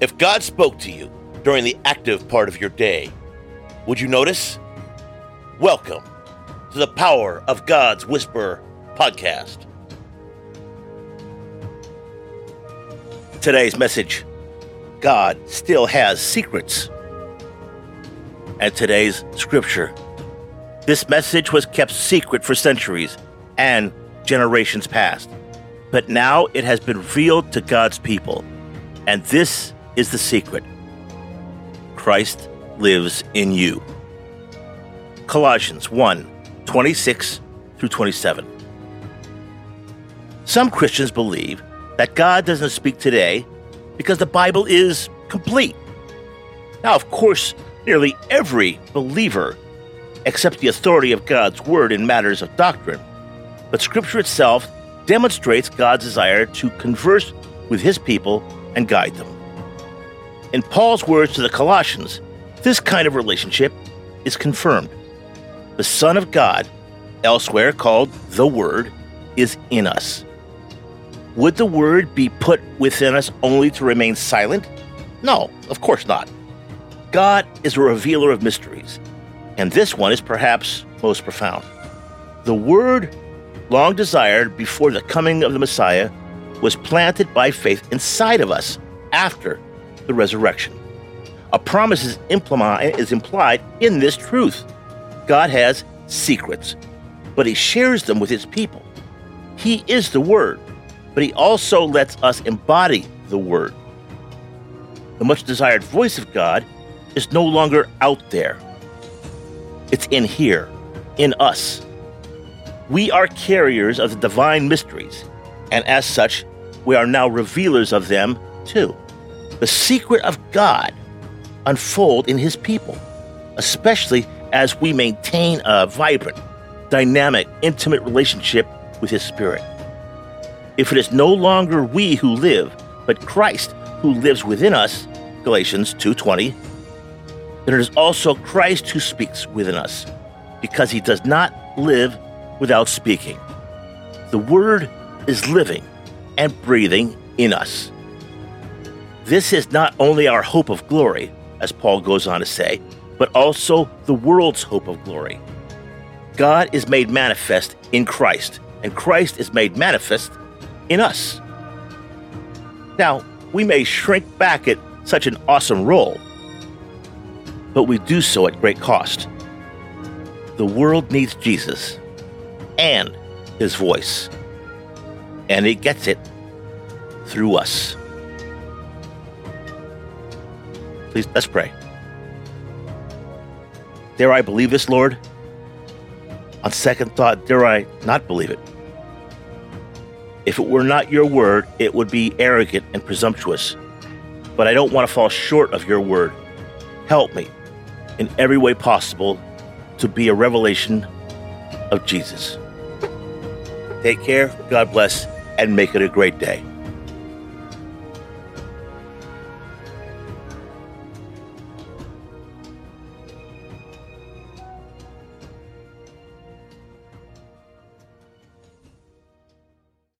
If God spoke to you during the active part of your day, would you notice? Welcome to the Power of God's Whisper podcast. Today's message God still has secrets. And today's scripture this message was kept secret for centuries and generations past, but now it has been revealed to God's people. And this is the secret Christ lives in you. Colossians 1 26 through 27. Some Christians believe that God doesn't speak today because the Bible is complete. Now, of course, nearly every believer accepts the authority of God's Word in matters of doctrine, but Scripture itself demonstrates God's desire to converse with His people and guide them. In Paul's words to the Colossians, this kind of relationship is confirmed. The Son of God, elsewhere called the Word, is in us. Would the Word be put within us only to remain silent? No, of course not. God is a revealer of mysteries, and this one is perhaps most profound. The Word, long desired before the coming of the Messiah, was planted by faith inside of us after the resurrection. A promise is, is implied in this truth. God has secrets, but He shares them with His people. He is the Word, but He also lets us embody the Word. The much desired voice of God is no longer out there, it's in here, in us. We are carriers of the divine mysteries, and as such, we are now revealers of them too. The secret of God unfold in his people, especially as we maintain a vibrant, dynamic, intimate relationship with his spirit. If it is no longer we who live, but Christ who lives within us, Galatians 2:20, then it is also Christ who speaks within us, because he does not live without speaking. The word is living and breathing in us. This is not only our hope of glory, as Paul goes on to say, but also the world's hope of glory. God is made manifest in Christ, and Christ is made manifest in us. Now, we may shrink back at such an awesome role, but we do so at great cost. The world needs Jesus and his voice, and it gets it through us. Please, let's pray. Dare I believe this, Lord? On second thought, dare I not believe it? If it were not your word, it would be arrogant and presumptuous. But I don't want to fall short of your word. Help me in every way possible to be a revelation of Jesus. Take care, God bless, and make it a great day.